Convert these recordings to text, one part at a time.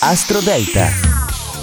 Astro Delta.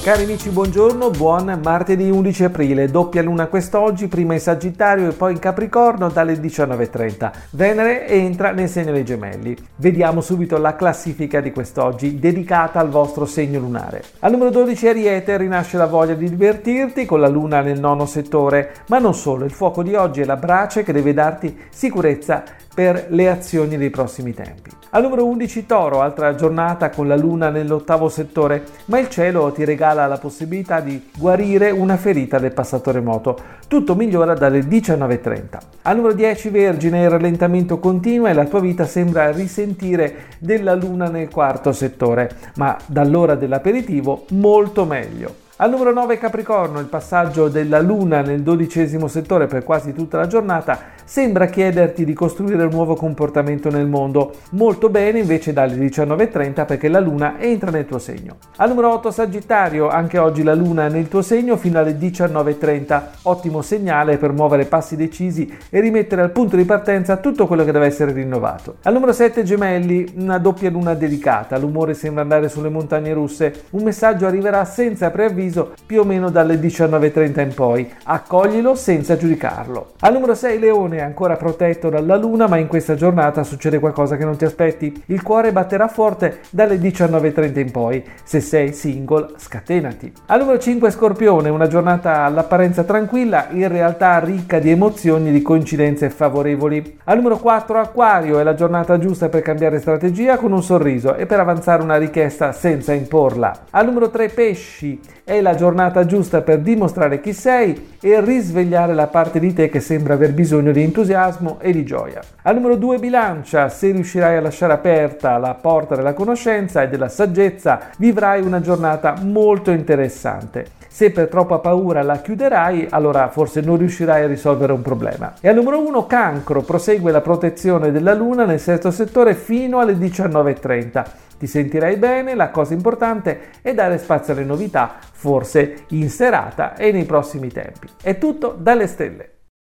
Cari amici, buongiorno, buon martedì 11 aprile, doppia luna quest'oggi, prima in Sagittario e poi in Capricorno dalle 19.30. Venere entra nel segno dei gemelli. Vediamo subito la classifica di quest'oggi, dedicata al vostro segno lunare. Al numero 12 Ariete rinasce la voglia di divertirti con la luna nel nono settore, ma non solo, il fuoco di oggi è la brace che deve darti sicurezza per le azioni dei prossimi tempi. Al numero 11 Toro, altra giornata con la luna nell'ottavo settore, ma il cielo ti regala la possibilità di guarire una ferita del passato remoto. Tutto migliora dalle 19.30. Al numero 10 Vergine, il rallentamento continua e la tua vita sembra risentire della luna nel quarto settore, ma dall'ora dell'aperitivo molto meglio. Al numero 9 Capricorno, il passaggio della Luna nel dodicesimo settore per quasi tutta la giornata sembra chiederti di costruire un nuovo comportamento nel mondo. Molto bene invece dalle 19.30 perché la Luna entra nel tuo segno. Al numero 8 Sagittario, anche oggi la Luna è nel tuo segno fino alle 19.30. Ottimo segnale per muovere passi decisi e rimettere al punto di partenza tutto quello che deve essere rinnovato. Al numero 7 Gemelli, una doppia luna dedicata. L'umore sembra andare sulle montagne russe. Un messaggio arriverà senza preavviso preciso più o meno dalle 19.30 in poi. Accoglilo senza giudicarlo. Al numero 6 Leone è ancora protetto dalla luna ma in questa giornata succede qualcosa che non ti aspetti. Il cuore batterà forte dalle 19.30 in poi. Se sei single scatenati. Al numero 5 Scorpione, una giornata all'apparenza tranquilla, in realtà ricca di emozioni e di coincidenze favorevoli. Al numero 4 Acquario è la giornata giusta per cambiare strategia con un sorriso e per avanzare una richiesta senza imporla. Al numero 3 Pesci la giornata giusta per dimostrare chi sei e risvegliare la parte di te che sembra aver bisogno di entusiasmo e di gioia. Al numero 2 bilancia, se riuscirai a lasciare aperta la porta della conoscenza e della saggezza, vivrai una giornata molto interessante. Se per troppa paura la chiuderai, allora forse non riuscirai a risolvere un problema. E al numero 1 cancro, prosegue la protezione della luna nel sesto settore fino alle 19.30. Ti sentirai bene, la cosa importante è dare spazio alle novità, forse in serata e nei prossimi tempi. È tutto dalle stelle.